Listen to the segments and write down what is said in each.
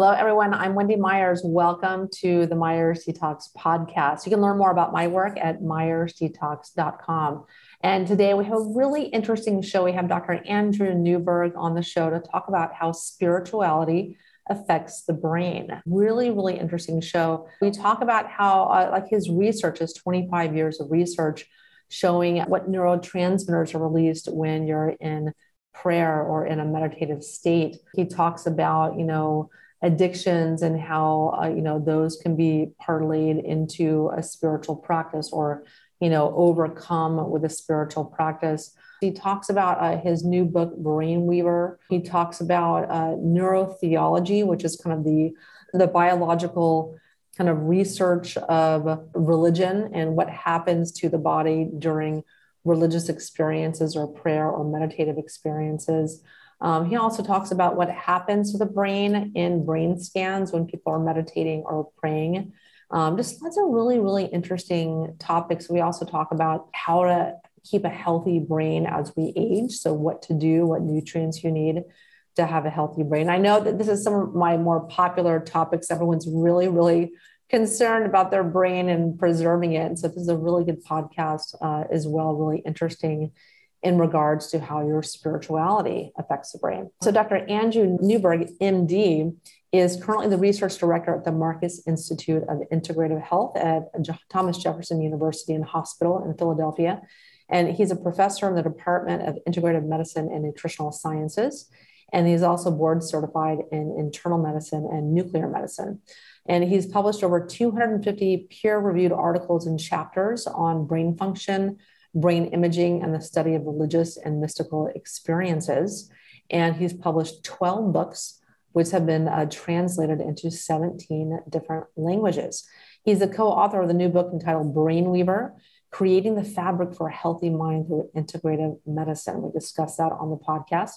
Hello, everyone. I'm Wendy Myers. Welcome to the Myers Detox podcast. You can learn more about my work at myersdetox.com. And today we have a really interesting show. We have Dr. Andrew Newberg on the show to talk about how spirituality affects the brain. Really, really interesting show. We talk about how, uh, like, his research is 25 years of research showing what neurotransmitters are released when you're in prayer or in a meditative state. He talks about, you know, addictions and how uh, you know those can be parlayed into a spiritual practice or you know overcome with a spiritual practice. He talks about uh, his new book brainweaver. He talks about uh, neurotheology which is kind of the the biological kind of research of religion and what happens to the body during religious experiences or prayer or meditative experiences um, he also talks about what happens to the brain in brain scans when people are meditating or praying. Um, just lots of really, really interesting topics. We also talk about how to keep a healthy brain as we age. So, what to do, what nutrients you need to have a healthy brain. I know that this is some of my more popular topics. Everyone's really, really concerned about their brain and preserving it. And so, this is a really good podcast uh, as well, really interesting in regards to how your spirituality affects the brain. So, Dr. Andrew Newberg, MD, is currently the research director at the Marcus Institute of Integrative Health at Thomas Jefferson University and Hospital in Philadelphia. And he's a professor in the Department of Integrative Medicine and Nutritional Sciences. And he's also board certified in internal medicine and nuclear medicine. And he's published over 250 peer reviewed articles and chapters on brain function, brain imaging and the study of religious and mystical experiences. And he's published 12 books, which have been uh, translated into 17 different languages. He's the co author of the new book entitled Brainweaver Creating the Fabric for a Healthy Mind Through Integrative Medicine. We discussed that on the podcast.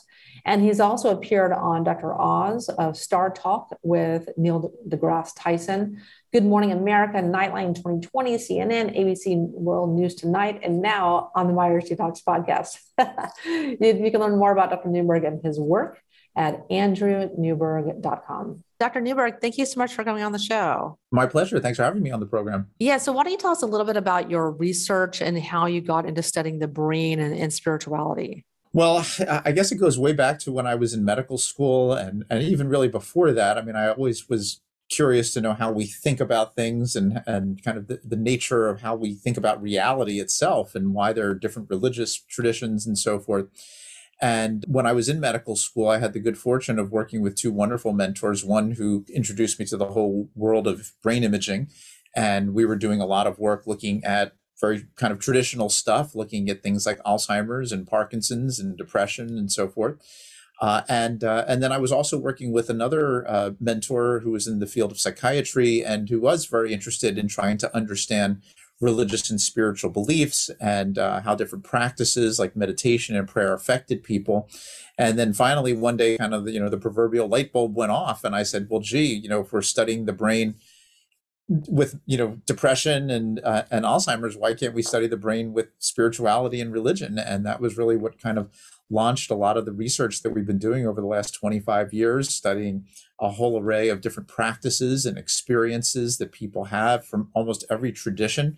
And he's also appeared on Dr. Oz of Star Talk with Neil deGrasse Tyson, Good Morning America, Nightline 2020, CNN, ABC World News Tonight, and now on the Myers Detox podcast. you can learn more about Dr. Newberg and his work at andrewnewberg.com. Dr. Newberg, thank you so much for coming on the show. My pleasure. Thanks for having me on the program. Yeah. So, why don't you tell us a little bit about your research and how you got into studying the brain and, and spirituality? Well, I guess it goes way back to when I was in medical school and, and even really before that. I mean, I always was curious to know how we think about things and, and kind of the, the nature of how we think about reality itself and why there are different religious traditions and so forth. And when I was in medical school, I had the good fortune of working with two wonderful mentors, one who introduced me to the whole world of brain imaging. And we were doing a lot of work looking at very kind of traditional stuff, looking at things like Alzheimer's and Parkinson's and depression and so forth. Uh, and uh, and then I was also working with another uh, mentor who was in the field of psychiatry and who was very interested in trying to understand religious and spiritual beliefs and uh, how different practices like meditation and prayer affected people. And then finally, one day, kind of, you know, the proverbial light bulb went off, and I said, "Well, gee, you know, if we're studying the brain with, you know, depression and uh, and Alzheimer's, why can't we study the brain with spirituality and religion?" And that was really what kind of launched a lot of the research that we've been doing over the last 25 years, studying a whole array of different practices and experiences that people have from almost every tradition.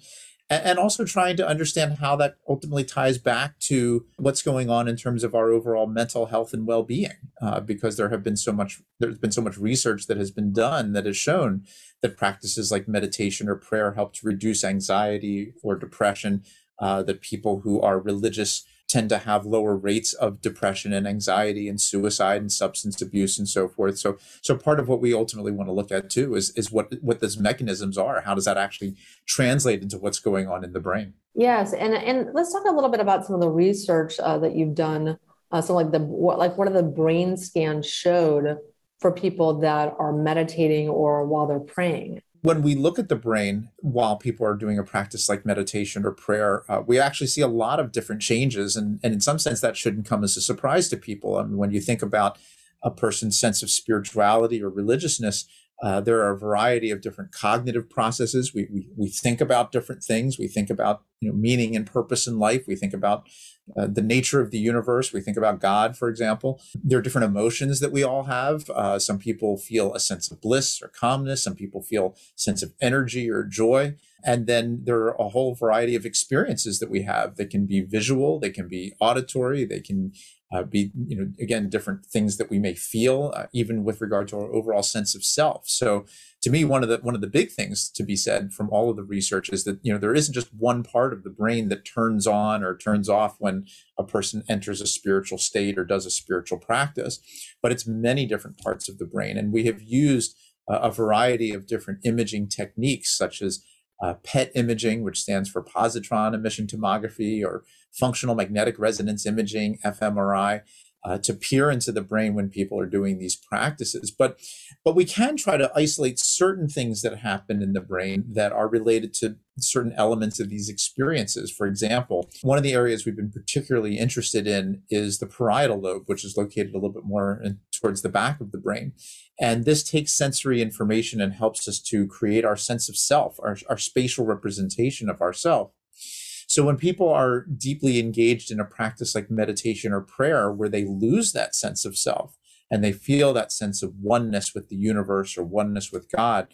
And also trying to understand how that ultimately ties back to what's going on in terms of our overall mental health and well-being, uh, because there have been so much there's been so much research that has been done that has shown that practices like meditation or prayer help to reduce anxiety or depression. Uh, that people who are religious tend to have lower rates of depression and anxiety and suicide and substance abuse and so forth. So so part of what we ultimately want to look at too is is what what those mechanisms are. How does that actually translate into what's going on in the brain? Yes, and and let's talk a little bit about some of the research uh, that you've done. Uh, so like the what like what are the brain scans showed for people that are meditating or while they're praying? When we look at the brain while people are doing a practice like meditation or prayer, uh, we actually see a lot of different changes. And, and in some sense, that shouldn't come as a surprise to people. I mean, when you think about a person's sense of spirituality or religiousness, uh, there are a variety of different cognitive processes. We, we, we think about different things. We think about you know meaning and purpose in life. We think about uh, the nature of the universe. We think about God, for example. There are different emotions that we all have. Uh, some people feel a sense of bliss or calmness. Some people feel sense of energy or joy. And then there are a whole variety of experiences that we have that can be visual, they can be auditory, they can uh, be, you know, again, different things that we may feel, uh, even with regard to our overall sense of self. So, to me, one of the one of the big things to be said from all of the research is that you know there isn't just one part of the brain that turns on or turns off when a person enters a spiritual state or does a spiritual practice, but it's many different parts of the brain, and we have used uh, a variety of different imaging techniques, such as uh, PET imaging, which stands for positron emission tomography, or functional magnetic resonance imaging, fMRI, uh, to peer into the brain when people are doing these practices. But but we can try to isolate certain things that happen in the brain that are related to certain elements of these experiences. For example, one of the areas we've been particularly interested in is the parietal lobe, which is located a little bit more in, towards the back of the brain. And this takes sensory information and helps us to create our sense of self, our, our spatial representation of ourself. So when people are deeply engaged in a practice like meditation or prayer, where they lose that sense of self, and they feel that sense of oneness with the universe or oneness with God,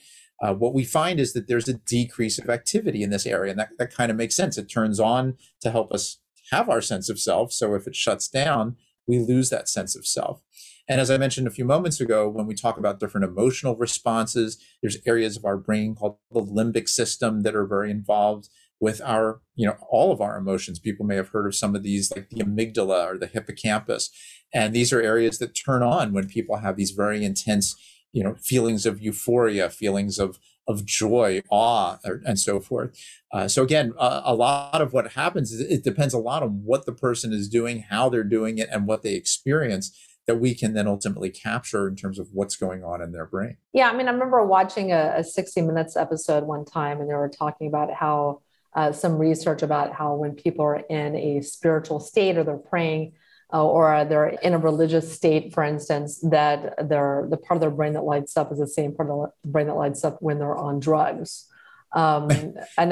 uh, what we find is that there's a decrease of activity in this area. And that, that kind of makes sense. It turns on to help us have our sense of self. So if it shuts down, we lose that sense of self. And as I mentioned a few moments ago, when we talk about different emotional responses, there's areas of our brain called the limbic system that are very involved with our, you know, all of our emotions. People may have heard of some of these, like the amygdala or the hippocampus. And these are areas that turn on when people have these very intense, you know, feelings of euphoria, feelings of of joy, awe, or, and so forth. Uh, so again, a lot of what happens is it depends a lot on what the person is doing, how they're doing it, and what they experience that we can then ultimately capture in terms of what's going on in their brain. Yeah, I mean, I remember watching a, a 60 Minutes episode one time, and they were talking about how uh, some research about how when people are in a spiritual state or they're praying uh, or they're in a religious state, for instance, that they're, the part of their brain that lights up is the same part of the brain that lights up when they're on drugs. Um, and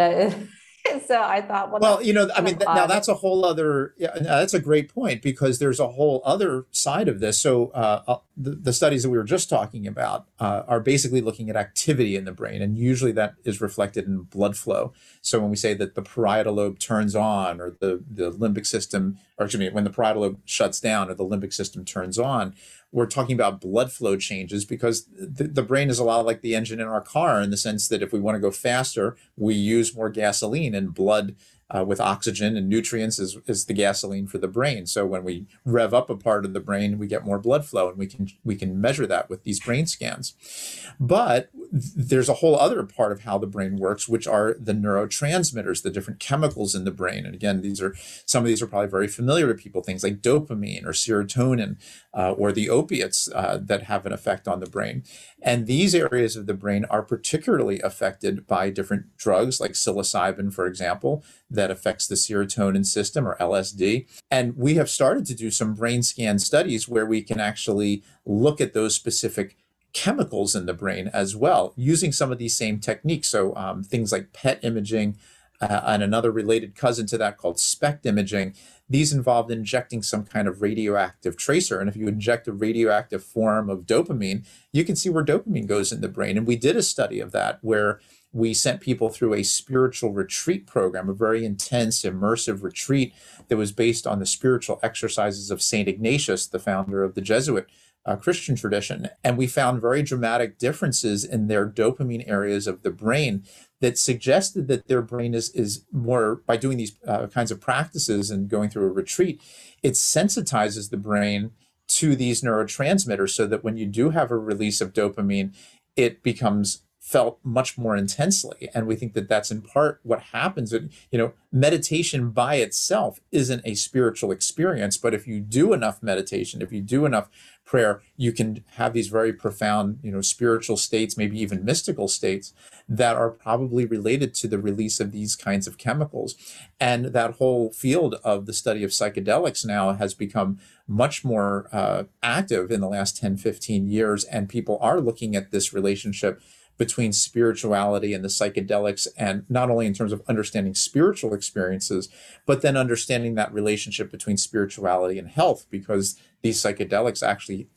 so I thought, well, well you know, I mean, th- now that's a whole other. Yeah, that's a great point because there's a whole other side of this. So uh, uh, the, the, studies that we were just talking about uh, are basically looking at activity in the brain, and usually that is reflected in blood flow. So when we say that the parietal lobe turns on, or the the limbic system, or excuse me, when the parietal lobe shuts down, or the limbic system turns on, we're talking about blood flow changes because the, the brain is a lot like the engine in our car in the sense that if we want to go faster, we use more gasoline and blood uh, with oxygen and nutrients is, is the gasoline for the brain. So when we rev up a part of the brain, we get more blood flow, and we can we can measure that with these brain scans. But there's a whole other part of how the brain works, which are the neurotransmitters, the different chemicals in the brain. And again, these are some of these are probably very familiar to people, things like dopamine or serotonin uh, or the opiates uh, that have an effect on the brain. And these areas of the brain are particularly affected by different drugs like psilocybin, for example, that affects the serotonin system or LSD. And we have started to do some brain scan studies where we can actually look at those specific chemicals in the brain as well using some of these same techniques. So um, things like PET imaging uh, and another related cousin to that called SPECT imaging these involved injecting some kind of radioactive tracer. And if you inject a radioactive form of dopamine, you can see where dopamine goes in the brain. And we did a study of that where we sent people through a spiritual retreat program, a very intense, immersive retreat that was based on the spiritual exercises of St. Ignatius, the founder of the Jesuit uh, Christian tradition. And we found very dramatic differences in their dopamine areas of the brain that suggested that their brain is, is more, by doing these uh, kinds of practices and going through a retreat, it sensitizes the brain to these neurotransmitters so that when you do have a release of dopamine, it becomes felt much more intensely and we think that that's in part what happens and you know meditation by itself isn't a spiritual experience but if you do enough meditation if you do enough prayer you can have these very profound you know spiritual states maybe even mystical states that are probably related to the release of these kinds of chemicals. And that whole field of the study of psychedelics now has become much more uh, active in the last 10 15 years and people are looking at this relationship between spirituality and the psychedelics, and not only in terms of understanding spiritual experiences, but then understanding that relationship between spirituality and health, because these psychedelics actually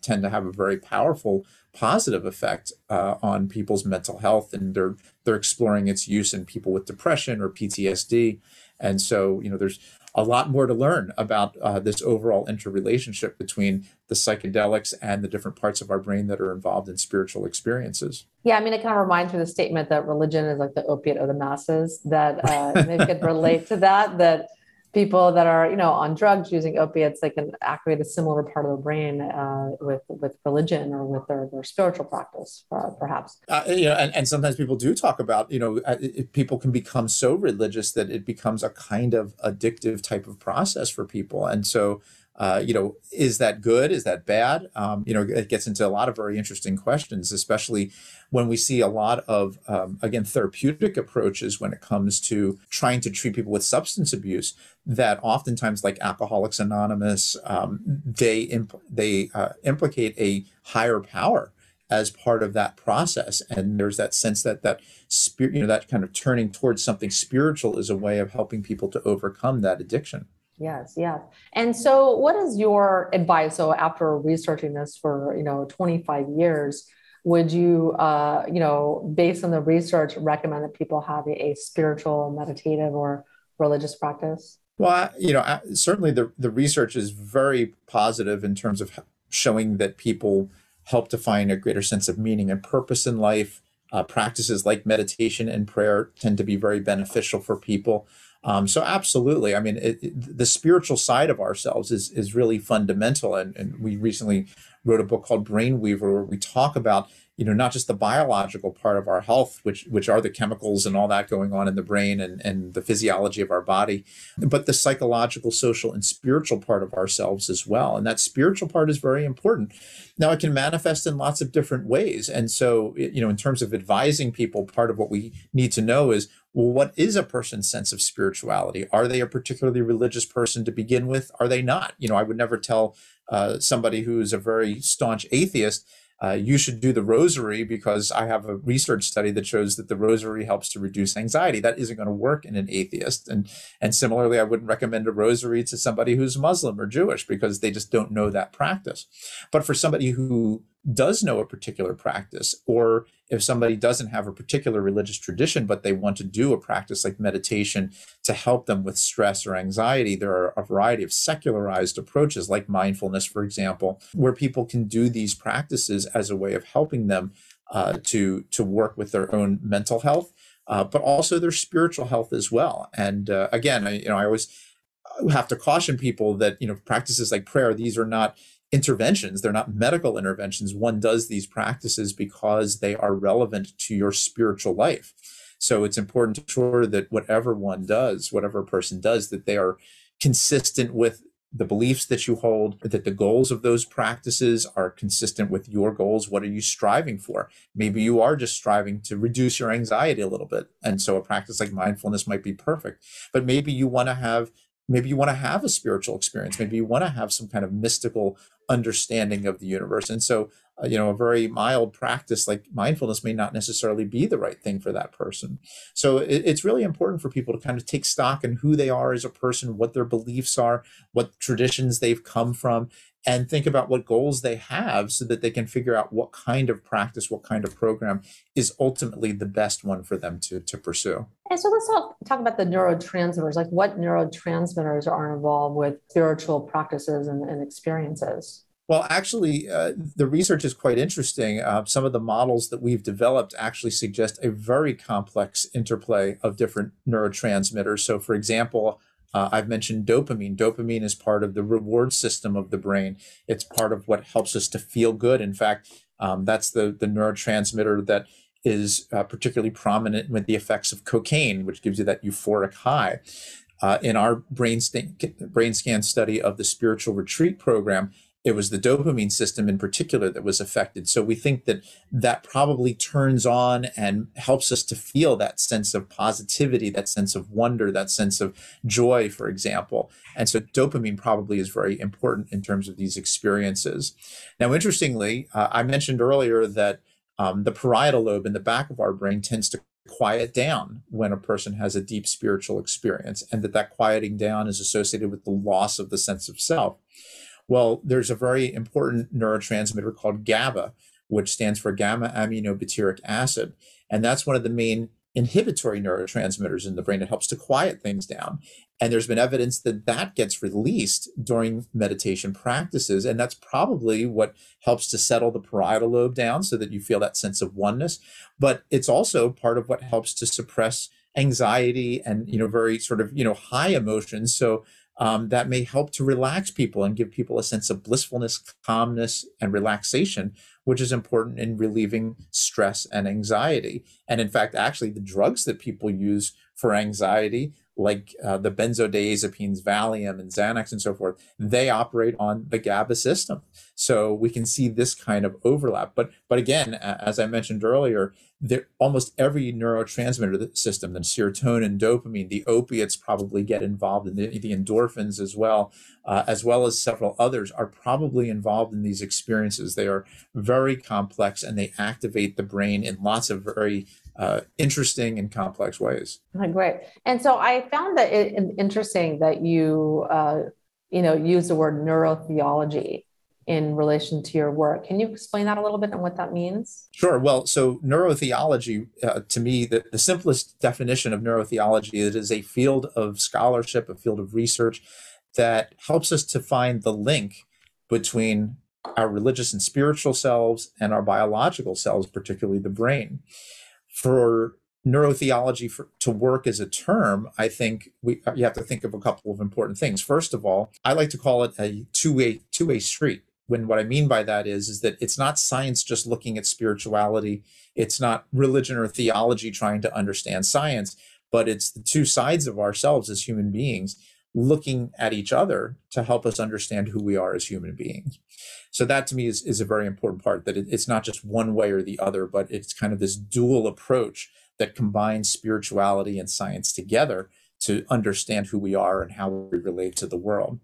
tend to have a very powerful positive effect uh, on people's mental health, and they're they're exploring its use in people with depression or PTSD. And so, you know, there's a lot more to learn about uh, this overall interrelationship between the psychedelics and the different parts of our brain that are involved in spiritual experiences. Yeah, I mean, it kind of reminds me of the statement that religion is like the opiate of the masses. That uh, they could relate to that. That people that are you know on drugs using opiates they can activate a similar part of the brain uh, with with religion or with their, their spiritual practice uh, perhaps. Uh, you know and, and sometimes people do talk about you know uh, people can become so religious that it becomes a kind of addictive type of process for people. And so uh, you know, is that good? Is that bad? Um, you know, it gets into a lot of very interesting questions, especially when we see a lot of, um, again, therapeutic approaches when it comes to trying to treat people with substance abuse. That oftentimes, like Alcoholics Anonymous, um, they they uh, implicate a higher power as part of that process and there's that sense that that spirit you know that kind of turning towards something spiritual is a way of helping people to overcome that addiction Yes, yes. And so what is your advice? So after researching this for, you know, 25 years, would you, uh, you know, based on the research, recommend that people have a, spiritual, meditative, or religious practice? Well, you know, certainly the, the research is very positive in terms of showing that people help to find a greater sense of meaning and purpose in life. Uh, practices like meditation and prayer tend to be very beneficial for people. Um, so absolutely, I mean, it, it, the spiritual side of ourselves is is really fundamental, and, and we recently wrote a book called Brainweaver, where we talk about you know not just the biological part of our health which which are the chemicals and all that going on in the brain and and the physiology of our body but the psychological social and spiritual part of ourselves as well. And that spiritual part is very important. Now it can manifest in lots of different ways. And so you know in terms of advising people part of what we need to know is well what is a person's sense of spirituality? Are they a particularly religious person to begin with? Are they not? You know i would never tell uh, somebody who's a very staunch atheist uh, you should do the rosary because I have a research study that shows that the rosary helps to reduce anxiety. That isn't going to work in an atheist. And, and similarly, I wouldn't recommend a rosary to somebody who's Muslim or Jewish because they just don't know that practice. But for somebody who does know a particular practice, or if somebody doesn't have a particular religious tradition, but they want to do a practice like meditation to help them with stress or anxiety, there are a variety of secularized approaches, like mindfulness, for example, where people can do these practices as a way of helping them uh, to to work with their own mental health, uh, but also their spiritual health as well. And uh, again, I, you know, I always have to caution people that you know practices like prayer; these are not interventions. They're not medical interventions. One does these practices because they are relevant to your spiritual life. So it's important to ensure that whatever one does, whatever a person does, that they are consistent with the beliefs that you hold, that the goals of those practices are consistent with your goals. What are you striving for? Maybe you are just striving to reduce your anxiety a little bit. And so a practice like mindfulness might be perfect. But maybe you want to have maybe you want to have a spiritual experience maybe you want to have some kind of mystical understanding of the universe. And so uh, you know a very mild practice like mindfulness may not necessarily be the right thing for that person. So it, it's really important for people to kind of take stock in who they are as a person what their beliefs are what traditions they've come from and think about what goals they have so that they can figure out what kind of practice, what kind of program is ultimately the best one for them to, to pursue. And so let's talk, talk about the neurotransmitters, like what neurotransmitters are involved with spiritual practices and, and experiences. Well, actually, uh, the research is quite interesting. Uh, some of the models that we've developed actually suggest a very complex interplay of different neurotransmitters. So, for example, uh, I've mentioned dopamine. Dopamine is part of the reward system of the brain. It's part of what helps us to feel good. In fact, um, that's the, the neurotransmitter that is uh, particularly prominent with the effects of cocaine, which gives you that euphoric high. Uh, in our brain, st- brain scan study of the spiritual retreat program, it was the dopamine system in particular that was affected. So we think that that probably turns on and helps us to feel that sense of positivity, that sense of wonder, that sense of joy, for example. And so dopamine probably is very important in terms of these experiences. Now, interestingly, uh, I mentioned earlier that Um, the parietal lobe in the back of our brain tends to quiet down when a person has a deep spiritual experience, and that that quieting down is associated with the loss of the sense of self. Well, there's a very important neurotransmitter called GABA, which stands for gamma aminobutyric acid. And that's one of the main inhibitory neurotransmitters in the brain. It helps to quiet things down. And there's been evidence that that gets released during meditation practices. And that's probably what helps to settle the parietal lobe down so that you feel that sense of oneness. But it's also part of what helps to suppress anxiety and, you know, very sort of, you know, high emotions. So um, that may help to relax people and give people a sense of blissfulness, calmness, and relaxation which is important in relieving stress and anxiety. And in fact, actually, the drugs that people use for anxiety, like uh, the benzodiazepines, Valium, and Xanax, and so forth, they operate on the GABA system. So we can see this kind of overlap. But but again, as I mentioned earlier, there, almost every neurotransmitter system, the serotonin, dopamine, the opiates probably get involved in the, the endorphins as well, uh, as well as several others are probably involved in these experiences. They are very complex and they activate the brain in lots of very uh, interesting and complex ways. Great. And so I found that it interesting that you, uh, you know, use the word neurotheology in relation to your work. Can you explain that a little bit and what that means? Sure. Well, so neurotheology, uh, to me, the, the simplest definition of neurotheology it is a field of scholarship, a field of research that helps us to find the link between our religious and spiritual selves and our biological selves, particularly the brain. For neurotheology for, to work as a term, I think we you have to think of a couple of important things. First of all, I like to call it a two-way two-way street when what I mean by that is is that it's not science just looking at spirituality, it's not religion or theology trying to understand science, but it's the two sides of ourselves as human beings looking at each other to help us understand who we are as human beings. So that to me is, is a very important part that it, it's not just one way or the other, but it's kind of this dual approach that combines spirituality and science together to understand who we are and how we relate to the world.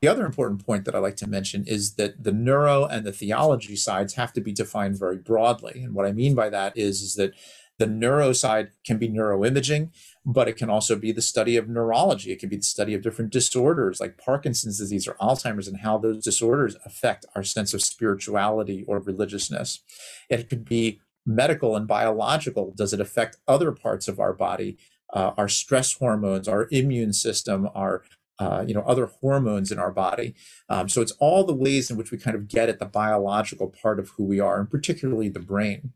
The other important point that I like to mention is that the neuro and the theology sides have to be defined very broadly. And what I mean by that is, is that the neuro side can be neuroimaging, but it can also be the study of neurology. It can be the study of different disorders like Parkinson's disease or Alzheimer's and how those disorders affect our sense of spirituality or religiousness. It could be medical and biological. Does it affect other parts of our body? Uh, our stress hormones, our immune system, our uh, you know other hormones in our body. Um, so it's all the ways in which we kind of get at the biological part of who we are and particularly the brain.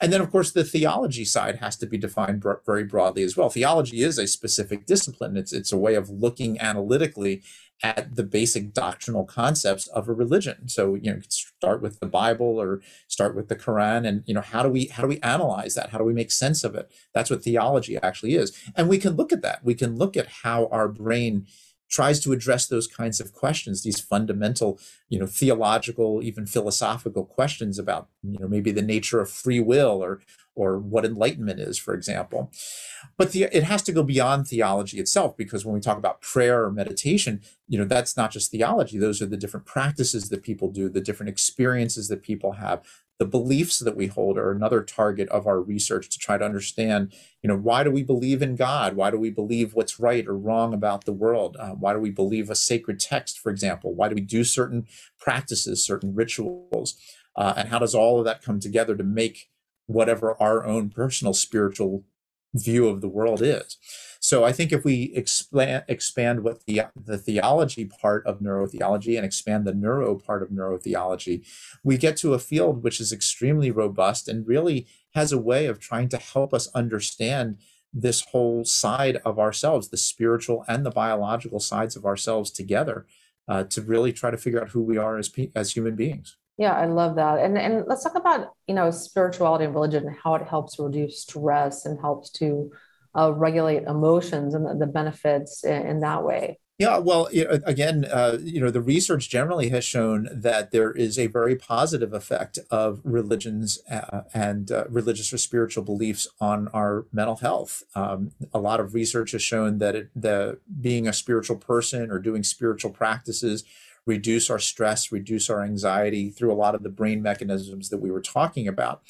And then of course the theology side has to be defined very broadly as well. Theology is a specific discipline. It's it's a way of looking analytically at the basic doctrinal concepts of a religion. So you know start with the bible or start with the quran and you know how do we how do we analyze that? How do we make sense of it? That's what theology actually is. And we can look at that. We can look at how our brain tries to address those kinds of questions, these fundamental, you know, theological, even philosophical questions about, you know, maybe the nature of free will or or what enlightenment is, for example. But the, it has to go beyond theology itself because when we talk about prayer or meditation, you know, that's not just theology. Those are the different practices that people do, the different experiences that people have, the beliefs that we hold are another target of our research to try to understand you know why do we believe in god? Why do we believe what's right or wrong about the world? Uh, why do we believe a sacred text for example? Why do we do certain practices certain rituals? Uh, and how does all of that come together to make whatever our own personal spiritual view of the world is so I think if we expand expand what the the theology part of neurotheology and expand the neuro part of neurotheology, we get to a field which is extremely robust and really has a way of trying to help us understand this whole side of ourselves, the spiritual and the biological sides of ourselves together, uh, to really try to figure out who we are as as human beings. Yeah, I love that. And and let's talk about you know spirituality and religion and how it helps reduce stress and helps to uh, regulate emotions and the, the benefits in, in, that way. Yeah, well, again, uh, you know, the research generally has shown that there is a very positive effect of religions uh, and uh, religious or spiritual beliefs on our mental health. Um, a lot of research has shown that it, the being a spiritual person or doing spiritual practices reduce our stress, reduce our anxiety through a lot of the brain mechanisms that we were talking about.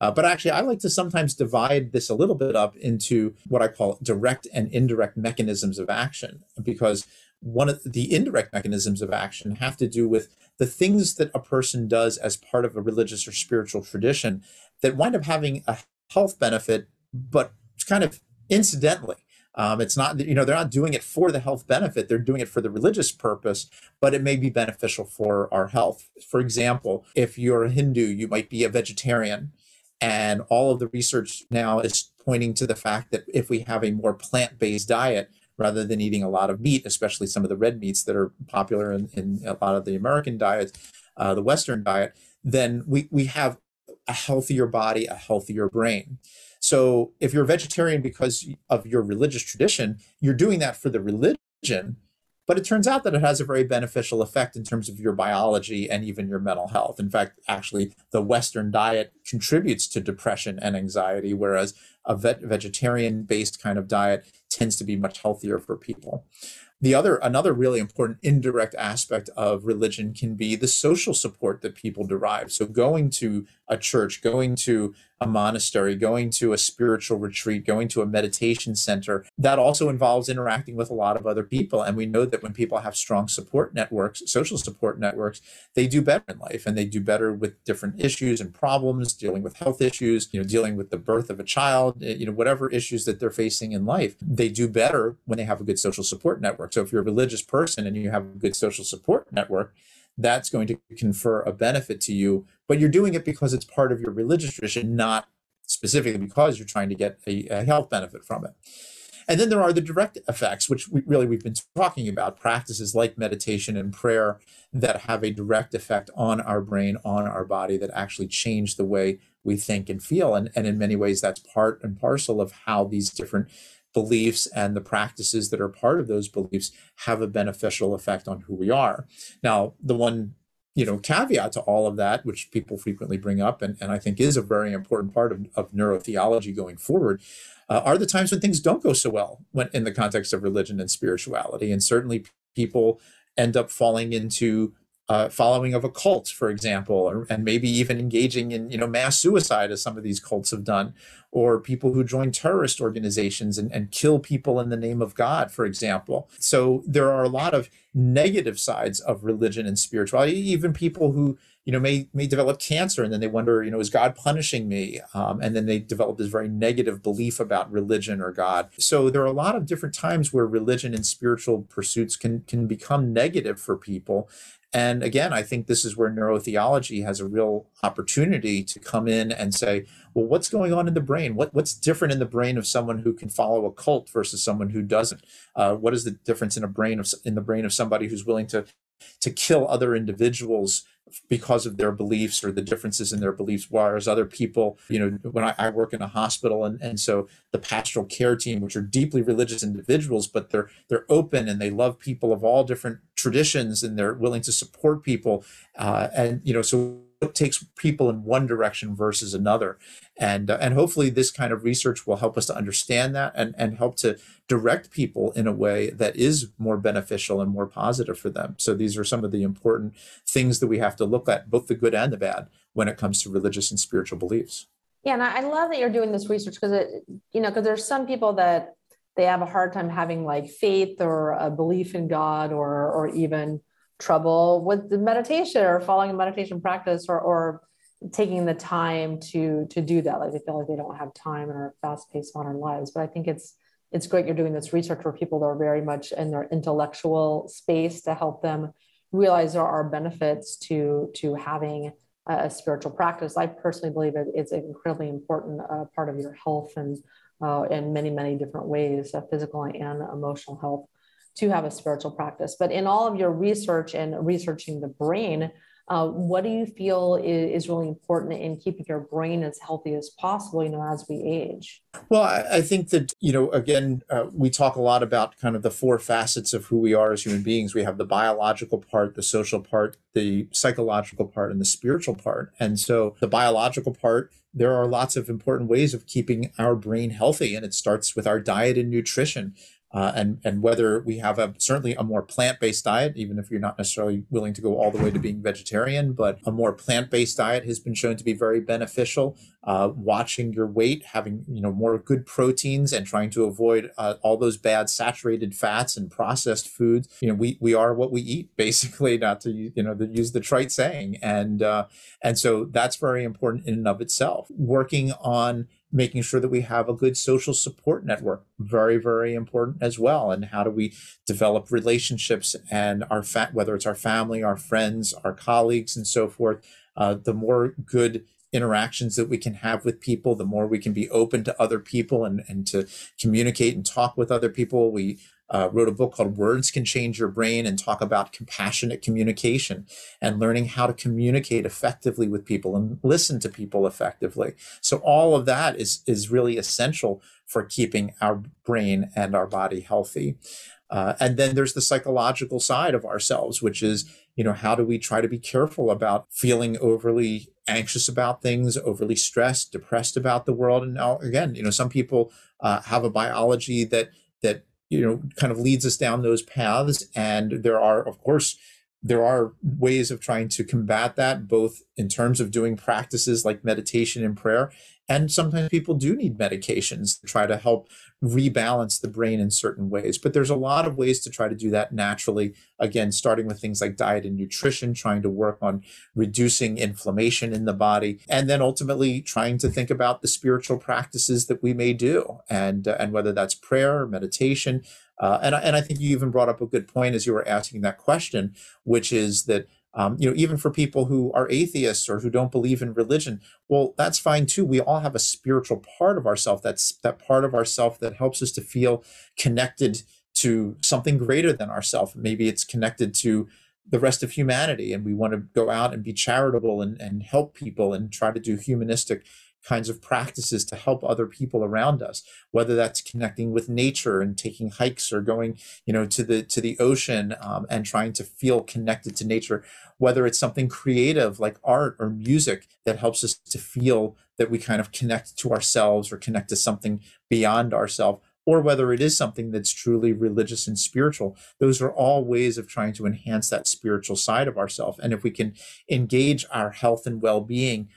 Uh, but actually, I like to sometimes divide this a little bit up into what I call direct and indirect mechanisms of action, because one of the indirect mechanisms of action have to do with the things that a person does as part of a religious or spiritual tradition that wind up having a health benefit, but kind of incidentally. Um, it's not, you know, they're not doing it for the health benefit. They're doing it for the religious purpose, but it may be beneficial for our health. For example, if you're a Hindu, you might be a vegetarian. And all of the research now is pointing to the fact that if we have a more plant based diet, rather than eating a lot of meat, especially some of the red meats that are popular in, in a lot of the American diets, uh, the Western diet, then we, we have a healthier body, a healthier brain. So if you're a vegetarian because of your religious tradition, you're doing that for the religion, but it turns out that it has a very beneficial effect in terms of your biology and even your mental health. In fact, actually, the Western diet contributes to depression and anxiety, whereas a vegetarian based kind of diet tends to be much healthier for people. The other, another really important indirect aspect of religion can be the social support that people derive. So going to a church, going to a monastery, going to a spiritual retreat, going to a meditation center, that also involves interacting with a lot of other people. And we know that when people have strong support networks, social support networks, they do better in life and they do better with different issues and problems, dealing with health issues, you know, dealing with the birth of a child, eh, you know, whatever issues that they're facing in life. They do better when they have a good social support network. So if you're a religious person and you have a good social support network, that's going to confer a benefit to you, but you're doing it because it's part of your religious tradition, not specifically because you're trying to get a, a health benefit from it. And then there are the direct effects, which we, really we've been talking about practices like meditation and prayer that have a direct effect on our brain, on our body, that actually change the way we think and feel. And, and in many ways, that's part and parcel of how these different beliefs and the practices that are part of those beliefs have a beneficial effect on who we are. Now, the one you know caveat to all of that which people frequently bring up and, and i think is a very important part of, of neurotheology going forward uh, are the times when things don't go so well when in the context of religion and spirituality and certainly people end up falling into uh, following of a cult, for example, or, and maybe even engaging in you know mass suicide, as some of these cults have done, or people who join terrorist organizations and, and kill people in the name of God, for example. So there are a lot of negative sides of religion and spirituality. Even people who you know may may develop cancer and then they wonder, you know, is God punishing me? Um, and then they develop this very negative belief about religion or God. So there are a lot of different times where religion and spiritual pursuits can can become negative for people and again, I think this is where neurotheology has a real opportunity to come in and say, well, what's going on in the brain? What, what's different in the brain of someone who can follow a cult versus someone who doesn't? Uh, what is the difference in a brain of in the brain of somebody who's willing to to kill other individuals because of their beliefs or the differences in their beliefs whereas other people you know when I, I, work in a hospital and, and so the pastoral care team which are deeply religious individuals but they're they're open and they love people of all different traditions and they're willing to support people uh, and you know so it takes people in one direction versus another. And uh, and hopefully this kind of research will help us to understand that and and help to direct people in a way that is more beneficial and more positive for them. So these are some of the important things that we have to look at both the good and the bad when it comes to religious and spiritual beliefs. Yeah and i love that you're doing this research because it you know because there's some people that they have a hard time having like faith or a belief in god or or even trouble with the meditation or following a meditation practice or, or taking the time to to do that. Like they feel like they don't have time in our fast-paced modern lives but i think it's it's great you're doing this research for people that are very much in their intellectual space to help them realize there are benefits to to having a spiritual practice. I personally believe it, it's an incredibly important uh, part of your health and uh, in many many different ways uh, physical and emotional health to have a spiritual practice. But in all of your research and researching the brain, uh, what do you feel is, is, really important in keeping your brain as healthy as possible, you know, as we age? Well, I, I think that, you know, again, uh, we talk a lot about kind of the four facets of who we are as human beings. We have the biological part, the social part, the psychological part, and the spiritual part. And so the biological part, there are lots of important ways of keeping our brain healthy, and it starts with our diet and nutrition. Uh, and and whether we have a certainly a more plant-based diet, even if you're not necessarily willing to go all the way to being vegetarian, but a more plant-based diet has been shown to be very beneficial. Uh, watching your weight, having you know more good proteins, and trying to avoid uh, all those bad saturated fats and processed foods. You know, we we are what we eat, basically. Not to you know use the trite saying, and uh, and so that's very important in and of itself. Working on making sure that we have a good social support network very very important as well. And how do we develop relationships and our fa- whether it's our family our friends our colleagues and so forth uh, the more good interactions that we can have with people the more we can be open to other people and, and to communicate and talk with other people. We uh, wrote a book called Words Can Change Your Brain and talk about compassionate communication and learning how to communicate effectively with people and listen to people effectively. So all of that is, is really essential for keeping our brain and our body healthy. Uh, and then there's the psychological side of ourselves, which is, you know, how do we try to be careful about feeling overly anxious about things, overly stressed, depressed about the world? And now, again, you know, some people uh, have a biology that that you know kind of leads us down those paths. And there are of course there are ways of trying to combat that both in terms of doing practices like meditation and prayer and sometimes people do need medications to try to help rebalance the brain in certain ways. But there's a lot of ways to try to do that naturally. Again, starting with things like diet and nutrition, trying to work on reducing inflammation in the body, and then ultimately trying to think about the spiritual practices that we may do, and uh, and whether that's prayer, or meditation. Uh, and, and I think you even brought up a good point as you were asking that question, which is that um, you know, even for people who are atheists or who don't believe in religion, well, that's fine too. We all have a spiritual part of ourselves That's that part of ourself that helps us to feel connected to something greater than ourselves. Maybe it's connected to the rest of humanity, and we want to go out and be charitable and, and help people and try to do humanistic kinds of practices to help other people around us whether that's connecting with nature and taking hikes or going you know to the to the ocean um, and trying to feel connected to nature whether it's something creative like art or music that helps us to feel that we kind of connect to ourselves or connect to something beyond ourselves or whether it is something that's truly religious and spiritual. Those are all ways of trying to enhance that spiritual side of ourselves and if we can engage our health and well-being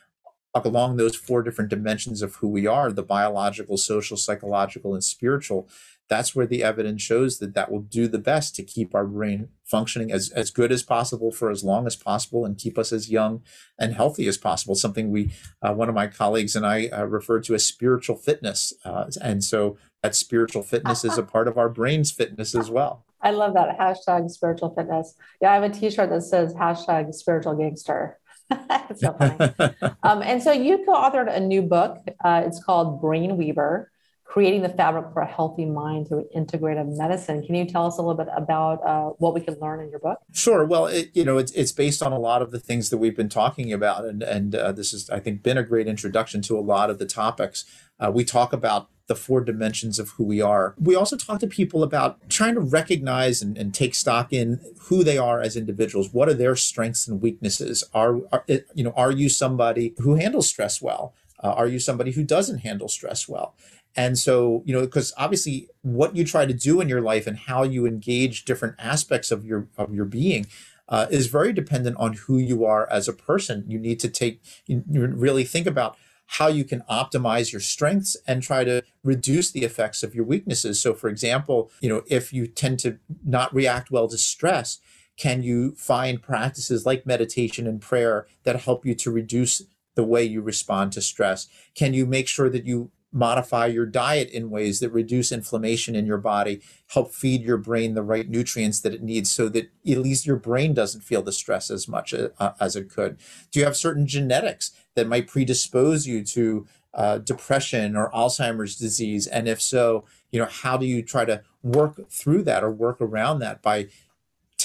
along those four different dimensions of who we are the biological social psychological and spiritual that's where the evidence shows that that will do the best to keep our brain functioning as, as good as possible for as long as possible and keep us as young and healthy as possible. Something we uh, one of my colleagues and i uh, refer to as spiritual fitness uh, and so that spiritual fitness is a part of our brain's fitness as well. I love that. Hashtag spiritual fitness. Yeah i have a t-shirt that says hashtag spiritual gangster so funny. um, and so you co-authored a new book. Uh, it's called Brain Weaver: Creating the Fabric for a Healthy Mind Through Integrative Medicine. Can you tell us a little bit about uh, what we can learn in your book? Sure. Well, it, you know, it's, it's based on a lot of the things that we've been talking about, and and uh, this has, I think, been a great introduction to a lot of the topics. Uh, we talk about the four dimensions of who we are. We also talk to people about trying to recognize and, and take stock in who they are as individuals. What are their strengths and weaknesses? Are, are you know, are you somebody who handles stress well? Uh, are you somebody who doesn't handle stress well? And so, you know, because obviously what you try to do in your life and how you engage different aspects of your of your being uh, is very dependent on who you are as a person. You need to take you really think about how you can optimize your strengths and try to reduce the effects of your weaknesses. So for example, you know, if you tend to not react well to stress, can you find practices like meditation and prayer that help you to reduce the way you respond to stress? Can you make sure that you modify your diet in ways that reduce inflammation in your body, help feed your brain the right nutrients that it needs so that at least your brain doesn't feel the stress as much uh, as it could? Do you have certain genetics that might predispose you to uh, depression or Alzheimer's disease? And if so, you know, how do you try to work through that or work around that by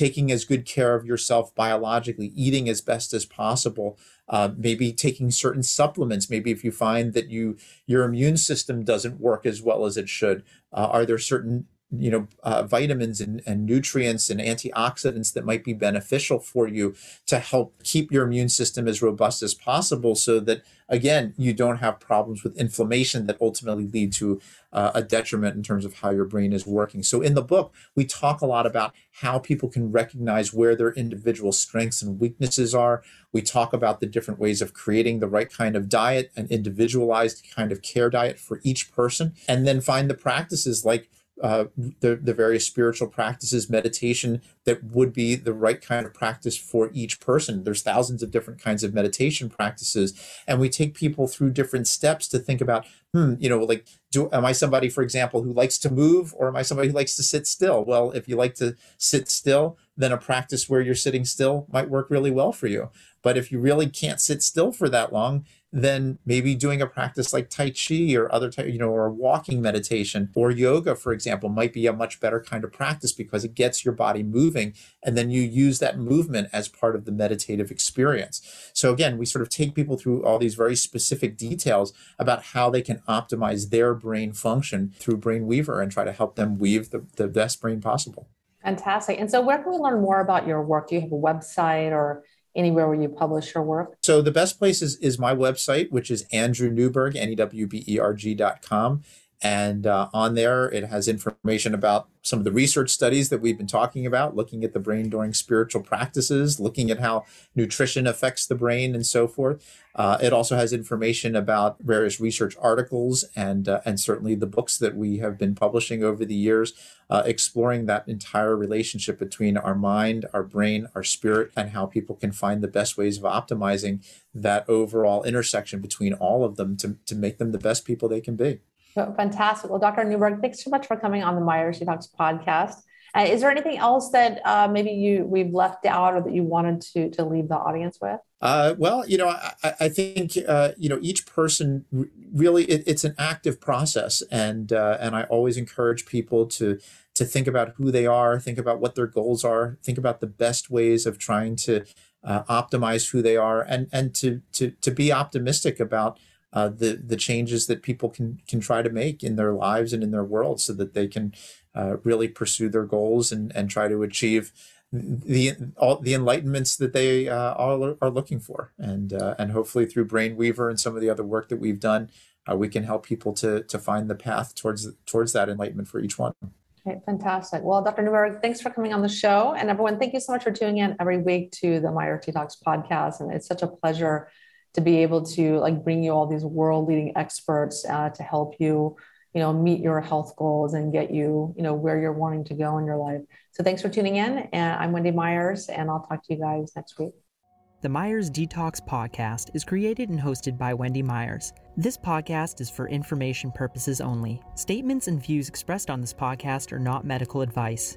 taking as good care of yourself biologically, eating as best as possible, uh, maybe taking certain supplements. Maybe if you find that you your immune system doesn't work as well as it should, uh, are there certain you know uh, vitamins and, and nutrients and antioxidants that might be beneficial for you to help keep your immune system as robust as possible so that again you don't have problems with inflammation that ultimately lead to uh, a detriment in terms of how your brain is working. So in the book we talk a lot about how people can recognize where their individual strengths and weaknesses are. We talk about the different ways of creating the right kind of diet an individualized kind of care diet for each person and then find the practices like uh, the, the various spiritual practices, meditation that would be the right kind of practice for each person. There's thousands of different kinds of meditation practices, and we take people through different steps to think about, hmm, you know, like, do am I somebody, for example, who likes to move, or am I somebody who likes to sit still? Well, if you like to sit still, then a practice where you're sitting still might work really well for you. But if you really can't sit still for that long, then maybe doing a practice like Tai Chi or other type, you know, or walking meditation or yoga, for example, might be a much better kind of practice because it gets your body moving. And then you use that movement as part of the meditative experience. So again, we sort of take people through all these very specific details about how they can optimize their brain function through Brain Weaver and try to help them weave the, the best brain possible. Fantastic. And so where can we learn more about your work? Do you have a website or anywhere where you publish your work? So the best place is, is my website, which is Andrew Newberg, dot com. And uh, on there, it has information about some of the research studies that we've been talking about, looking at the brain during spiritual practices, looking at how nutrition affects the brain and so forth. Uh, it also has information about various research articles and, uh, and certainly the books that we have been publishing over the years, uh, exploring that entire relationship between our mind, our brain, our spirit, and how people can find the best ways of optimizing that overall intersection between all of them to, to make them the best people they can be. Fantastic. Well, Dr. Newberg, thanks so much for coming on the Myers Detox podcast. Uh, is there anything else that uh, maybe you we've left out or that you wanted to to leave the audience with? Uh, well, you know, I, I think uh, you know each person really it, it's an active process, and uh, and I always encourage people to to think about who they are, think about what their goals are, think about the best ways of trying to uh, optimize who they are, and and to to to be optimistic about uh, the the changes that people can can try to make in their lives and in their world, so that they can uh, really pursue their goals and and try to achieve the all the enlightenments that they uh, all are looking for, and uh, and hopefully through Brain Weaver and some of the other work that we've done, uh, we can help people to to find the path towards towards that enlightenment for each one. Okay, fantastic. Well, Dr. Newberg, thanks for coming on the show. And everyone, thank you so much for tuning in every week to the Myers Detox podcast. And it's such a pleasure to be able to like bring you all these world leading experts uh, to help you you know meet your health goals and get you you know where you're wanting to go in your life so thanks for tuning in and i'm wendy myers and i'll talk to you guys next week the Myers Detox podcast is created and hosted by Wendy Myers. This podcast is for information purposes only. Statements and views expressed on this podcast are not medical advice.